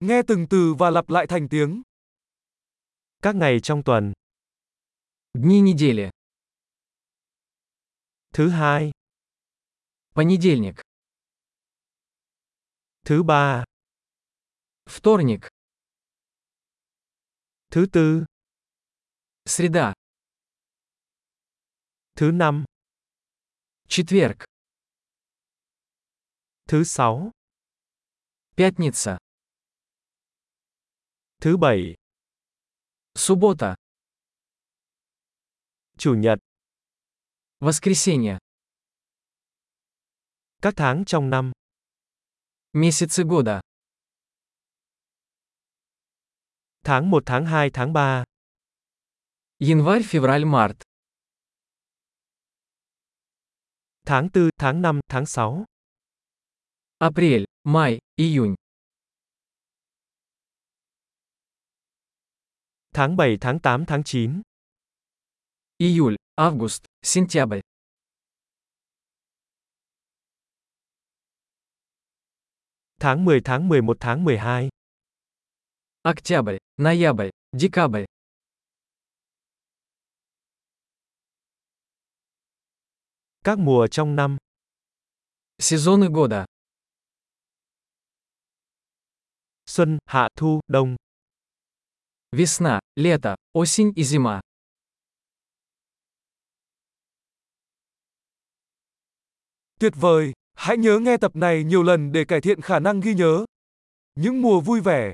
Nghe từng từ và lặp lại thành tiếng. Các ngày trong tuần. Дни недели. Thứ hai. Понедельник. Thứ ba. Вторник. Thứ tư. Среда. Thứ năm. Четверг. Thứ sáu. Пятница. Thứ bảy. Суббота. Chủ nhật. Воскресенье. Các tháng trong năm. Месяцы года. Tháng 1, tháng 2, tháng 3. Январь, февраль, март. Tháng 4, tháng 5, tháng 6. Апрель, май, июнь. Tháng 7, tháng 8, tháng 9. Июль, август, сентябрь. Tháng 10, tháng 11, tháng 12. Октябрь, ноябрь, декабрь. Các mùa trong năm. Сезоны года. Xuân, hạ, thu, đông. Весна, лето, осень и зима. Tuyệt vời! Hãy nhớ nghe tập này nhiều lần để cải thiện khả năng ghi nhớ. Những mùa vui vẻ